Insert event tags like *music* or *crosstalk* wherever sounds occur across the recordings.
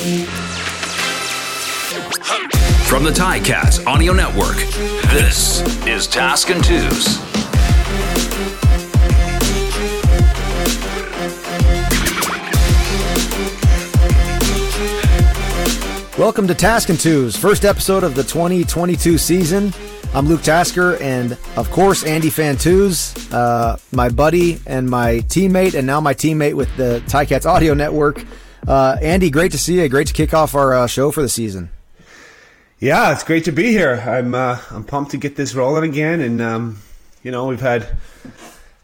From the Ticats Audio Network, this is Task and Twos. Welcome to Task and Twos, first episode of the 2022 season. I'm Luke Tasker, and of course, Andy Fantuz, uh, my buddy and my teammate, and now my teammate with the Ticats Audio Network. Uh, Andy, great to see you. Great to kick off our uh, show for the season. Yeah, it's great to be here. I'm uh, I'm pumped to get this rolling again, and um, you know we've had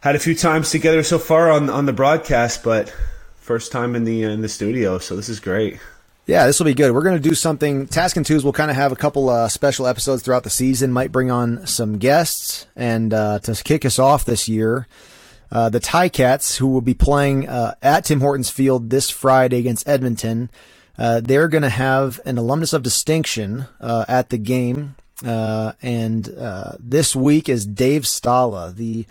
had a few times together so far on on the broadcast, but first time in the in the studio, so this is great. Yeah, this will be good. We're going to do something. Task and Twos will kind of have a couple uh, special episodes throughout the season. Might bring on some guests, and uh, to kick us off this year, uh, the Ticats, who will be playing uh, at Tim Hortons Field this Friday against Edmonton. Uh, they're going to have an alumnus of distinction uh, at the game, and this week is Dave Stala, the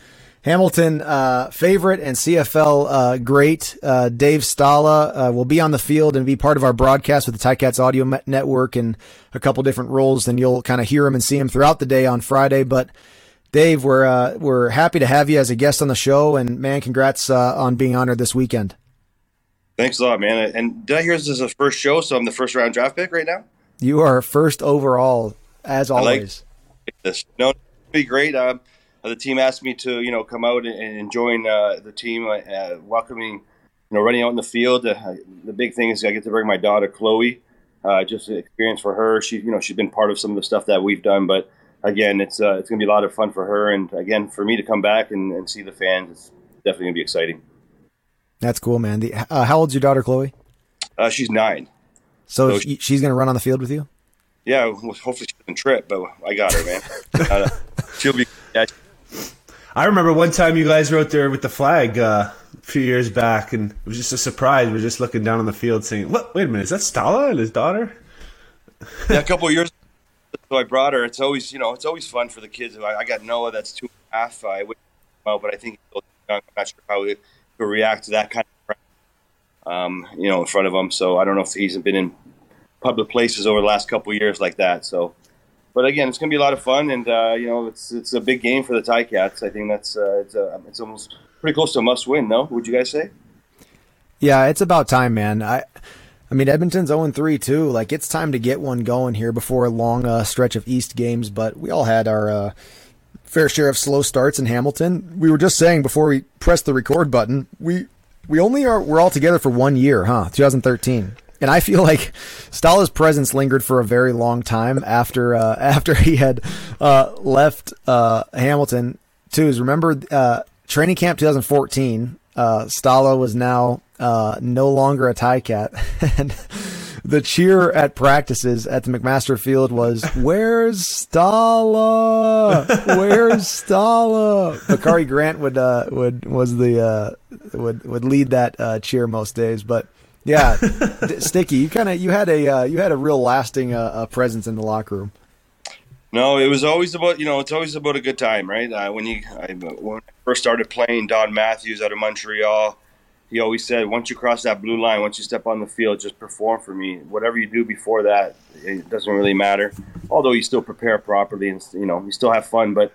Hamilton uh, favorite and CFL uh, great uh, Dave Stala uh, will be on the field and be part of our broadcast with the Ticats Audio Network in a couple different roles. Then you'll kind of hear him and see him throughout the day on Friday. But Dave, we're uh, we're happy to have you as a guest on the show, and man, congrats uh, on being honored this weekend. Thanks a lot, man. And did I hear this is the first show, so I'm the first round draft pick right now? You are first overall, as always. Like this. No, it'll be great. Um, uh, the team asked me to, you know, come out and, and join uh, the team, uh, welcoming, you know, running out in the field. Uh, the big thing is I get to bring my daughter Chloe. Uh, just an experience for her. She, you know, she's been part of some of the stuff that we've done, but again, it's uh, it's going to be a lot of fun for her, and again, for me to come back and, and see the fans, it's definitely going to be exciting. That's cool, man. The, how old's your daughter, Chloe? she's nine. So, so she, she's going to run on the field with you? Yeah, well, hopefully she doesn't trip, but I got her, man. *laughs* she'll be. Yeah, I remember one time you guys wrote there with the flag uh, a few years back, and it was just a surprise. We are just looking down on the field, saying, "What? Wait a minute, is that Stala and his daughter?" yeah, a couple years. So I brought her. It's always, you know, it's always fun for the kids. I, I got Noah, that's two and a half. I would, well, but I think I'm not sure how he would react to that kind of, um, you know, in front of him. So I don't know if he's been in public places over the last couple years like that. So but again, it's going to be a lot of fun, and uh, you know, it's it's a big game for the Ticats. I think that's uh, it's a, it's almost pretty close to a must win. No, would you guys say? Yeah, it's about time, man. I. I mean, Edmonton's 0 3 too. Like, it's time to get one going here before a long uh, stretch of East games. But we all had our uh, fair share of slow starts in Hamilton. We were just saying before we pressed the record button, we we only are we're all together for one year, huh? 2013. And I feel like Stala's presence lingered for a very long time after uh, *laughs* after he had uh, left uh, Hamilton. Too is remember uh, training camp 2014. Uh, Stala was now uh, no longer a Ticat, *laughs* and the cheer at practices at the McMaster Field was *laughs* "Where's Stala? Where's Stala?" Bakari Grant would would was the would would lead that cheer most days, but yeah, Sticky, you kind of you had a uh, you had a real lasting uh, uh, presence in the locker room. No, it was always about you know it's always about a good time, right? Uh, when you I, when I first started playing, Don Matthews out of Montreal, he always said, once you cross that blue line, once you step on the field, just perform for me. Whatever you do before that, it doesn't really matter. Although you still prepare properly and you know you still have fun, but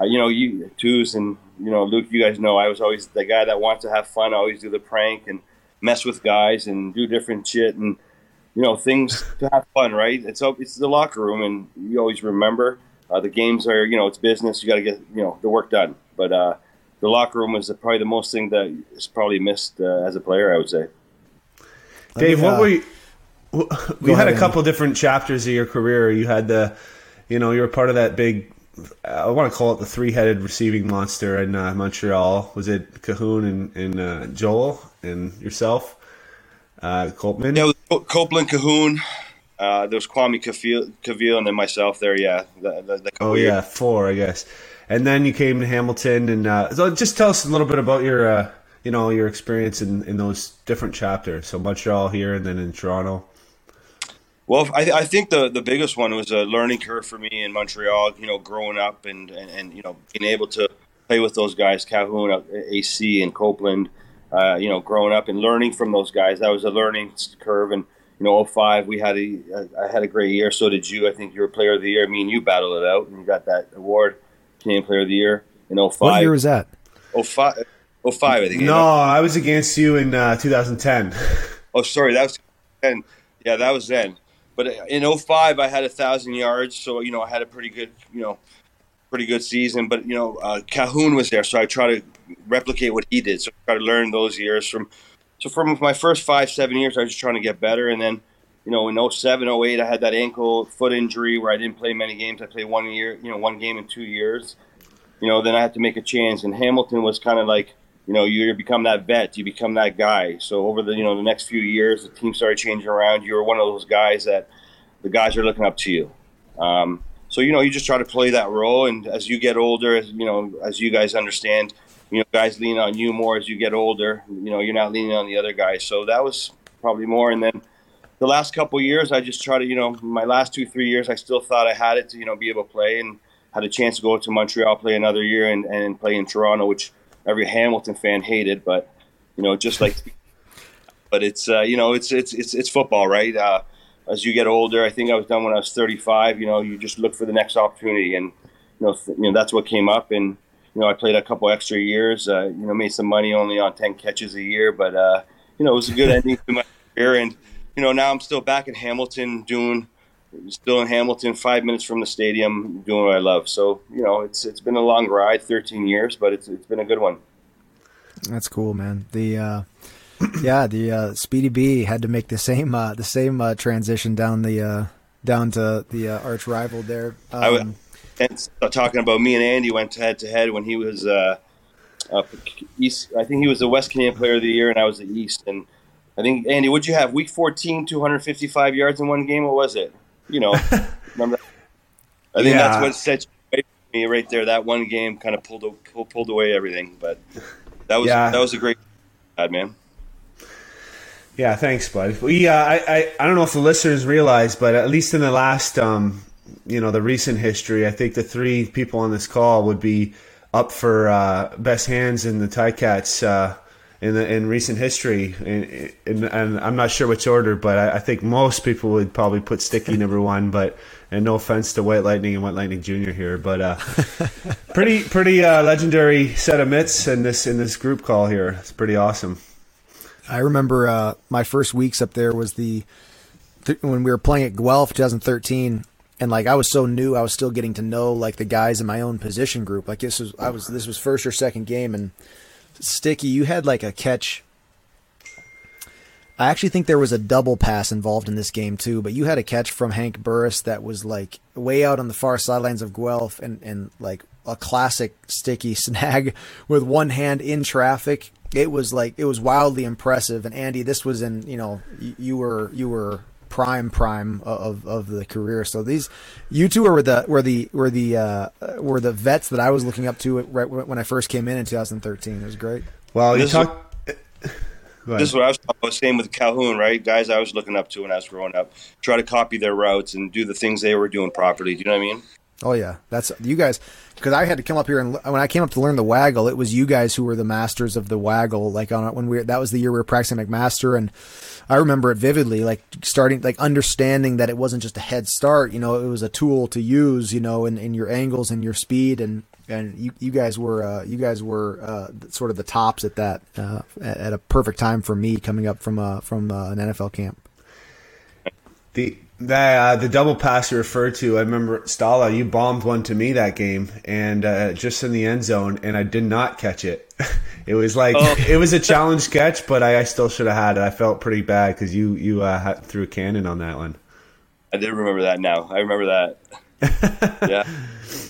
uh, you know you twos and you know Luke, you guys know I was always the guy that wants to have fun. I always do the prank and mess with guys and do different shit and you know things to have fun, right? It's it's the locker room, and you always remember uh, the games are you know it's business. You got to get you know the work done, but uh, the locker room is probably the most thing that is probably missed uh, as a player. I would say. Dave, what were you? We *laughs* had a couple different chapters of your career. You had the, you know, you were part of that big I want to call it the three-headed receiving monster in uh, Montreal. Was it Cahoon and, and uh, Joel and yourself, uh, Copeland? Yeah, Copeland, Cahoon. Uh, there was Kwame Cavil, and then myself there. Yeah, the, the, the oh yeah, four, I guess. And then you came to Hamilton, and uh, so just tell us a little bit about your, uh, you know, your experience in, in those different chapters. So Montreal here, and then in Toronto. Well, I, I, think the, the biggest one was a learning curve for me in Montreal. You know, growing up and, and, and you know being able to play with those guys, Cahoon, AC, and Copeland. Uh, you know, growing up and learning from those guys, that was a learning curve. And you know, 05, we had a I had a great year. So did you. I think you were Player of the Year. Me and you battled it out, and you got that award, Canadian Player of the Year in 05. What year was that? 05, 05 I think. No, I was against you in uh, 2010. Oh, sorry, that was then. Yeah, that was then. But in 05, I had a thousand yards, so you know I had a pretty good, you know, pretty good season. But you know, uh, Cahoon was there, so I try to replicate what he did. So I try to learn those years from. So from my first five, seven years, I was just trying to get better, and then you know, in 07, 08, I had that ankle foot injury where I didn't play many games. I played one year, you know, one game in two years. You know, then I had to make a change, and Hamilton was kind of like you know, you become that vet, you become that guy. So over the you know the next few years, the team started changing around. You were one of those guys that the guys are looking up to you. Um, so you know, you just try to play that role, and as you get older, as you know, as you guys understand, you know, guys lean on you more as you get older. You know, you're not leaning on the other guys. So that was probably more, and then. The last couple years, I just try to, you know, my last two, three years, I still thought I had it to, you know, be able to play and had a chance to go to Montreal, play another year, and, and play in Toronto, which every Hamilton fan hated, but you know, just like, but it's uh, you know, it's it's it's it's football, right? Uh, as you get older, I think I was done when I was 35. You know, you just look for the next opportunity, and you know, th- you know that's what came up, and you know, I played a couple extra years. Uh, you know, made some money only on 10 catches a year, but uh, you know, it was a good ending to my career, and you know, now I'm still back in Hamilton doing still in Hamilton, five minutes from the stadium, doing what I love. So you know, it's it's been a long ride, 13 years, but it's it's been a good one. That's cool, man. The uh, *clears throat* yeah, the uh, Speedy B had to make the same uh, the same uh, transition down the uh, down to the uh, arch rival there. Um, I was, and talking about me and Andy went head to head when he was East. I think he was the West Canadian Player of the Year, and I was the East. And I think Andy, what'd you have? Week 14, 255 yards in one game. What was it? you know, *laughs* remember? I think yeah. that's what set me right there. That one game kind of pulled pulled, pulled away everything, but that was yeah. that was a great bad man. Yeah, thanks, bud. We, uh, I, I, I don't know if the listeners realize, but at least in the last, um, you know, the recent history, I think the three people on this call would be up for uh, best hands in the Ticats uh, in the, in recent history, and, and, and, I'm not sure which order, but I, I, think most people would probably put Sticky *laughs* number one. But and no offense to White Lightning and White Lightning Junior here, but uh, *laughs* pretty pretty uh, legendary set of mitts in this in this group call here. It's pretty awesome. I remember uh, my first weeks up there was the th- when we were playing at Guelph 2013 and like I was so new, I was still getting to know like the guys in my own position group. Like this was I was this was first or second game, and Sticky, you had like a catch. I actually think there was a double pass involved in this game too, but you had a catch from Hank Burris that was like way out on the far sidelines of Guelph and, and like a classic sticky *laughs* snag with one hand in traffic. It was like it was wildly impressive. And Andy, this was in you know you were you were prime prime of of the career. So these you two were the were the were the uh, were the vets that I was looking up to right when I first came in in 2013. It was great. Well, you talk. This is what I was talking about. Same with Cahoon, right? Guys I was looking up to when I was growing up. Try to copy their routes and do the things they were doing properly. Do you know what I mean? Oh yeah, that's you guys. Because I had to come up here and when I came up to learn the waggle, it was you guys who were the masters of the waggle. Like on when we that was the year we were practicing McMaster, and I remember it vividly. Like starting, like understanding that it wasn't just a head start. You know, it was a tool to use. You know, in, in your angles and your speed, and and you you guys were uh, you guys were uh, sort of the tops at that uh, at a perfect time for me coming up from uh, from uh, an NFL camp. The the uh, the double pass you referred to, I remember Stala, you bombed one to me that game, and uh, just in the end zone, and I did not catch it. *laughs* it was like oh. *laughs* it was a challenge catch, but I, I still should have had it. I felt pretty bad because you you uh, threw a cannon on that one. I did remember that. Now I remember that. *laughs* yeah,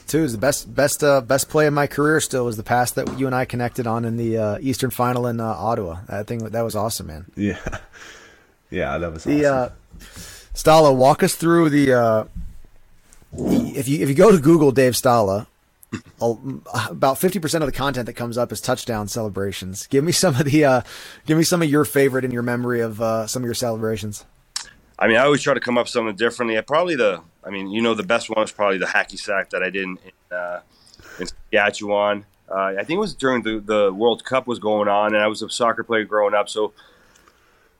two is the best best uh, best play of my career. Still was the pass that you and I connected on in the uh, Eastern Final in uh, Ottawa. I think that was awesome, man. Yeah, yeah, that was awesome. The, Stala, walk us through the. Uh, if you if you go to Google Dave Stala, about fifty percent of the content that comes up is touchdown celebrations. Give me some of the. Uh, give me some of your favorite in your memory of uh, some of your celebrations. I mean, I always try to come up something differently. I probably the. I mean, you know, the best one is probably the hacky sack that I did in, uh, in Saskatchewan. Uh, I think it was during the, the World Cup was going on, and I was a soccer player growing up. So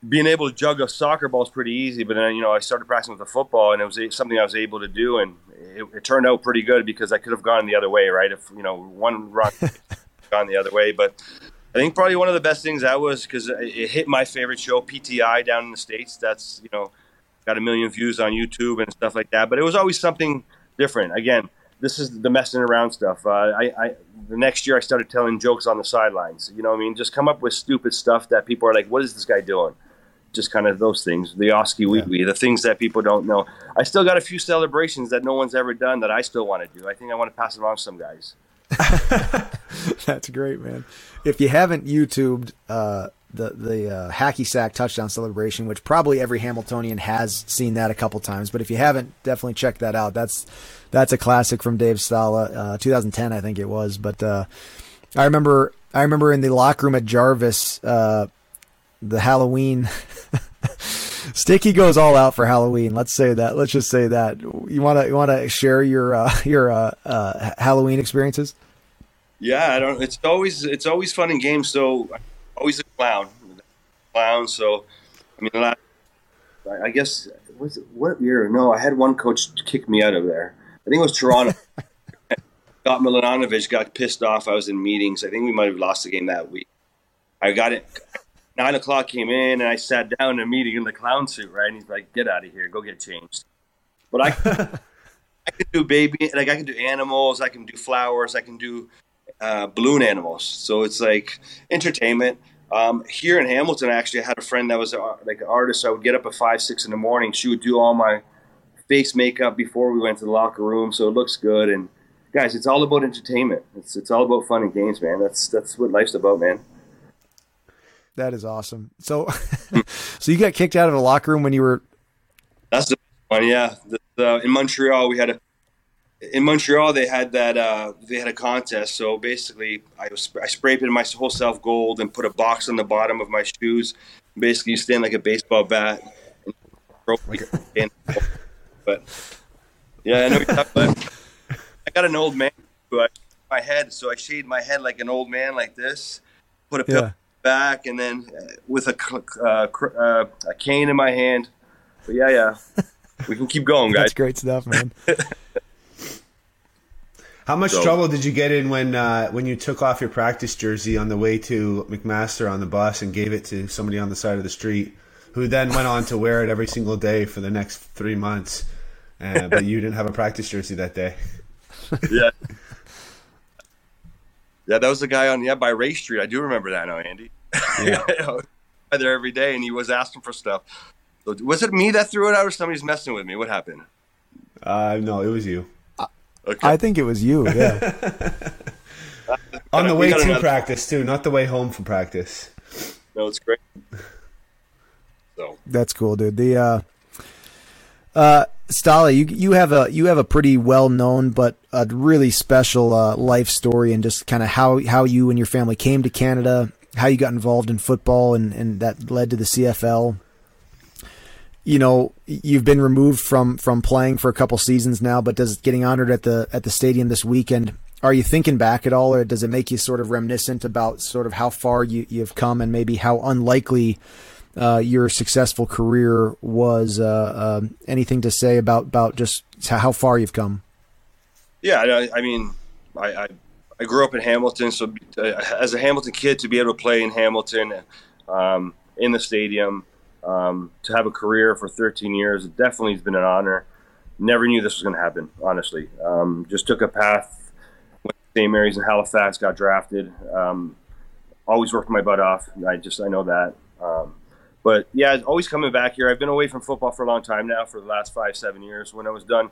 being able to jug a soccer ball is pretty easy. But then, you know, I started practicing with the football, and it was something I was able to do, and it, it turned out pretty good because I could have gone the other way, right? If you know, one run *laughs* gone the other way, but. I think probably one of the best things that was because it hit my favorite show, PTI, down in the states. That's you know, got a million views on YouTube and stuff like that. But it was always something different. Again, this is the messing around stuff. Uh, I, I, the next year I started telling jokes on the sidelines. You know, I mean, just come up with stupid stuff that people are like, "What is this guy doing?" Just kind of those things, the Oskee Wee Wee, the things that people don't know. I still got a few celebrations that no one's ever done that I still want to do. I think I want to pass it on to some guys. *laughs* That's great, man. If you haven't YouTubed uh, the the uh, hacky sack touchdown celebration, which probably every Hamiltonian has seen that a couple times, but if you haven't, definitely check that out. That's that's a classic from Dave Stala, uh, 2010, I think it was. But uh, I remember I remember in the locker room at Jarvis, uh, the Halloween. *laughs* Sticky goes all out for Halloween. Let's say that. Let's just say that. You want to you want to share your uh, your uh, uh, Halloween experiences? Yeah, I don't. It's always it's always fun in games. So always a clown, clown. So I mean, last, I guess was it, what year? No, I had one coach kick me out of there. I think it was Toronto. *laughs* got Milanovich got pissed off. I was in meetings. I think we might have lost the game that week. I got it. Nine o'clock came in, and I sat down in a meeting in the clown suit. Right, and he's like, "Get out of here. Go get changed." But I, *laughs* I can do baby, like I can do animals. I can do flowers. I can do uh, balloon animals. So it's like entertainment. Um, here in Hamilton, actually, I had a friend that was a, like an artist. So I would get up at five, six in the morning. She would do all my face makeup before we went to the locker room, so it looks good. And guys, it's all about entertainment. It's it's all about fun and games, man. That's that's what life's about, man. That is awesome. So, *laughs* so you got kicked out of the locker room when you were. That's the one, yeah. The, the, in Montreal, we had a. In Montreal, they had that. Uh, they had a contest. So basically, I was I spray painted my whole self gold and put a box on the bottom of my shoes. Basically, you stand like a baseball bat. *laughs* And but yeah, I know about. I got an old man who I my head, so I shaved my head like an old man, like this. Put a pillow yeah. Back, and then uh, with a uh, uh, a cane in my hand. But yeah, yeah, we can keep going, guys. That's great stuff, man. *laughs* How much so, trouble did you get in when uh, when you took off your practice jersey on the way to McMaster on the bus and gave it to somebody on the side of the street, who then went on to wear it every single day for the next three months? Uh, *laughs* but you didn't have a practice jersey that day. *laughs* yeah. Yeah, that was the guy on yeah by Ray Street. I do remember that now, Andy. Yeah, *laughs* there every day, and he was asking for stuff. Was it me that threw it out, or somebody's messing with me? What happened? Uh, no, it was you. Okay. I think it was you. Yeah. *laughs* on the way to another... practice too, not the way home from practice. No, it's great. So that's cool, dude. The uh, uh, Stala, you you have a you have a pretty well known but a really special uh, life story and just kind of how how you and your family came to Canada, how you got involved in football, and and that led to the CFL. You know, you've been removed from from playing for a couple seasons now, but does getting honored at the at the stadium this weekend? Are you thinking back at all, or does it make you sort of reminiscent about sort of how far you you've come and maybe how unlikely? uh, your successful career was. Uh, uh, anything to say about about just how far you've come? Yeah, I, I mean, I, I, I grew up in Hamilton, so uh, as a Hamilton kid, to be able to play in Hamilton, um, in the stadium, um, to have a career for 13 years, it definitely has been an honor. Never knew this was going to happen, honestly. Um, just took a path. Went to St. Mary's in Halifax, got drafted. Um, always worked my butt off. I just I know that. Um, but yeah, always coming back here. I've been away from football for a long time now, for the last five, seven years. When I was done,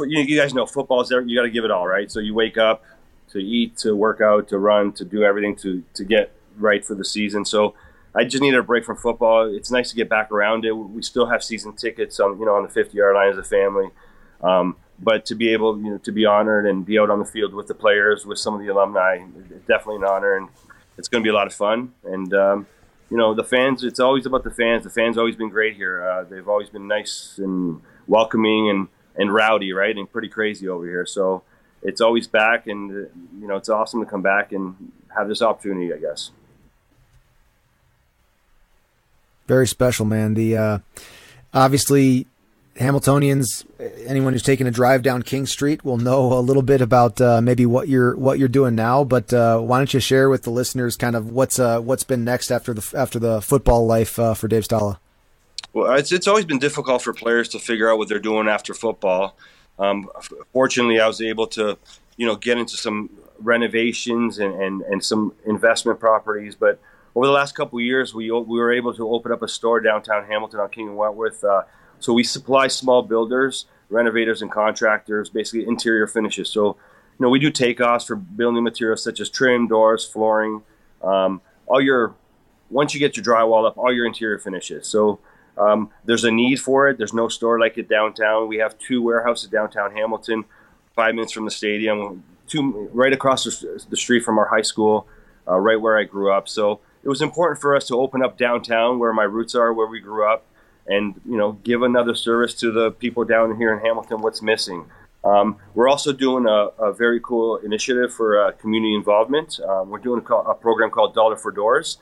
you, you guys know football is there. You got to give it all, right? So you wake up to eat, to work out, to run, to do everything to to get right for the season. So I just needed a break from football. It's nice to get back around it. We still have season tickets on you know on the 50 yard line as a family. Um, but to be able you know to be honored and be out on the field with the players, with some of the alumni, definitely an honor, and it's going to be a lot of fun. And um, you know the fans. It's always about the fans. The fans always been great here. Uh, they've always been nice and welcoming and and rowdy, right, and pretty crazy over here. So it's always back, and uh, you know it's awesome to come back and have this opportunity. I guess. Very special, man. The uh, obviously Hamiltonians, anyone who's taken a drive down King Street will know a little bit about uh, maybe what you're what you're doing now. But uh, why don't you share with the listeners kind of what's uh, what's been next after the after the football life uh, for Dave Stala? Well, it's it's always been difficult for players to figure out what they're doing after football. Um, fortunately, I was able to, you know, get into some renovations and, and, and some investment properties. But over the last couple years, we we were able to open up a store downtown Hamilton on King and Wentworth. Uh, so we supply small builders, renovators, and contractors, basically interior finishes. So, you know, we do takeoffs for building materials such as trim, doors, flooring, um, all your. Once you get your drywall up, all your interior finishes. So um, there's a need for it. There's no store like it downtown. We have two warehouses downtown Hamilton, five minutes from the stadium, two right across the, street from our high school, uh, right where I grew up. So it was important for us to open up downtown, where my roots are, where we grew up, and you know give another service to the people down here in Hamilton. What's missing? Um, we're also doing a, a, very cool initiative for uh, community involvement. Um, we're doing a, a, program called Dollar for Doors.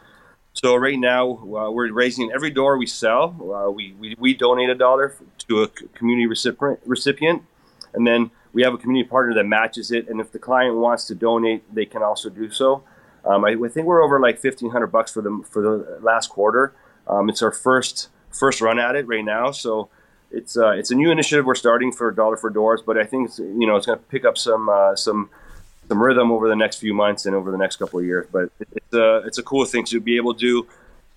So right now uh, we're raising every door we sell. Uh, we, we, we donate a dollar to a community recipient, recipient, and then we have a community partner that matches it. And if the client wants to donate, they can also do so. Um, I, I, think we're over like fifteen hundred bucks for the for the last quarter. Um, it's our first first run at it right now, so it's uh, it's a new initiative we're starting for dollar for doors. But I think it's, you know it's going to pick up some uh, some some rhythm over the next few months and over the next couple of years. But it's a it's a cool thing to be able to do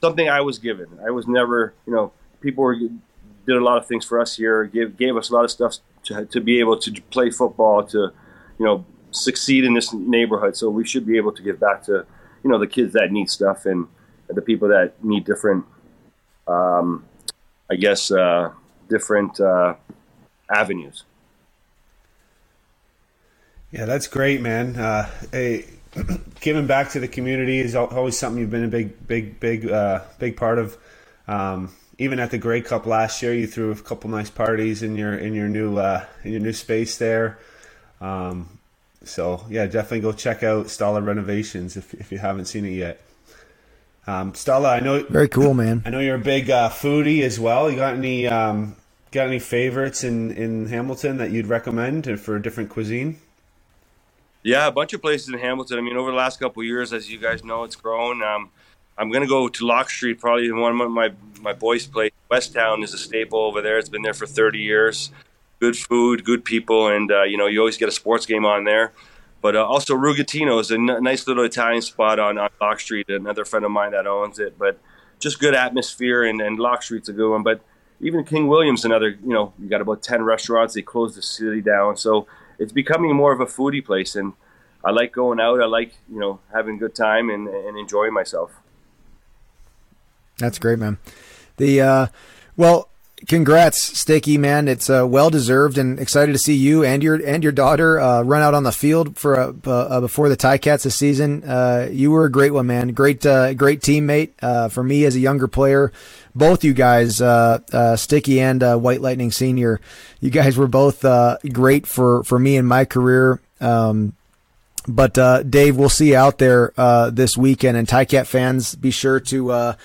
something I was given. I was never you know people were did a lot of things for us here, gave gave us a lot of stuff to, to be able to play football, to you know succeed in this neighborhood. So we should be able to give back to you know the kids that need stuff and the people that need different, um, I guess, uh, different uh, avenues. Yeah, that's great, man. Uh, hey, *clears throat* giving back to the community is always something you've been a big, big, big, uh, big part of. Um, even at the Grey Cup last year, you threw a couple nice parties in your in your new uh, in your new space there. Um, so yeah, definitely go check out Stala Renovations if if you haven't seen it yet. Um, Stala, I know *laughs* very cool, man. I know you're a big uh, foodie as well. You got any um, got any favorites in in Hamilton that you'd recommend for a different cuisine? Yeah, a bunch of places in Hamilton. I mean, over the last couple years, as you guys know, it's grown. Um, I'm gonna go to Locke Street, probably one of my my boys' place. West Town is a staple over there. It's been there for 30 years. Good food, good people, and uh, you know you always get a sports game on there. But uh, also Rugatino is a n- nice little Italian spot on, on Locke Street. Another friend of mine that owns it. But just good atmosphere, and, and Locke Street's a good one. But even King William's another. You know, you got about 10 restaurants. They closed the city down, so it's becoming more of a foodie place, and I like going out. I like you know having good time and, and enjoying myself. That's great, man. The uh, well, congrats, Sticky man. It's uh, well deserved, and excited to see you and your and your daughter uh, run out on the field for uh, uh before the Ticats this season. Uh, you were a great one, man. Great, uh, great teammate for me as a younger player. Both you guys, Sticky and White Lightning Senior, you guys were both great for for me in my career. Um, but Dave, we'll see you out there this weekend, and Ticat fans, be sure to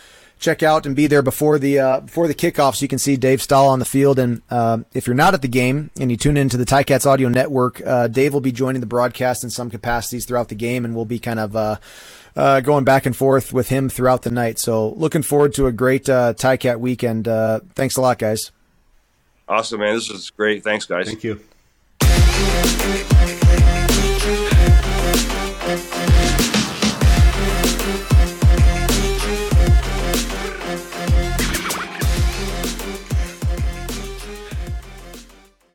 check out and be there before the uh, before the kickoff so you can see Dave Stala on the field. And uh, if you're not at the game and you tune into the Ticats Audio Network, uh, Dave will be joining the broadcast in some capacities throughout the game, and we'll be kind of uh, going back and forth with him throughout the night. So looking forward to a great uh, Ticat weekend. Uh, thanks a lot, guys. Awesome, man. This was great. Thanks, guys. Thank you.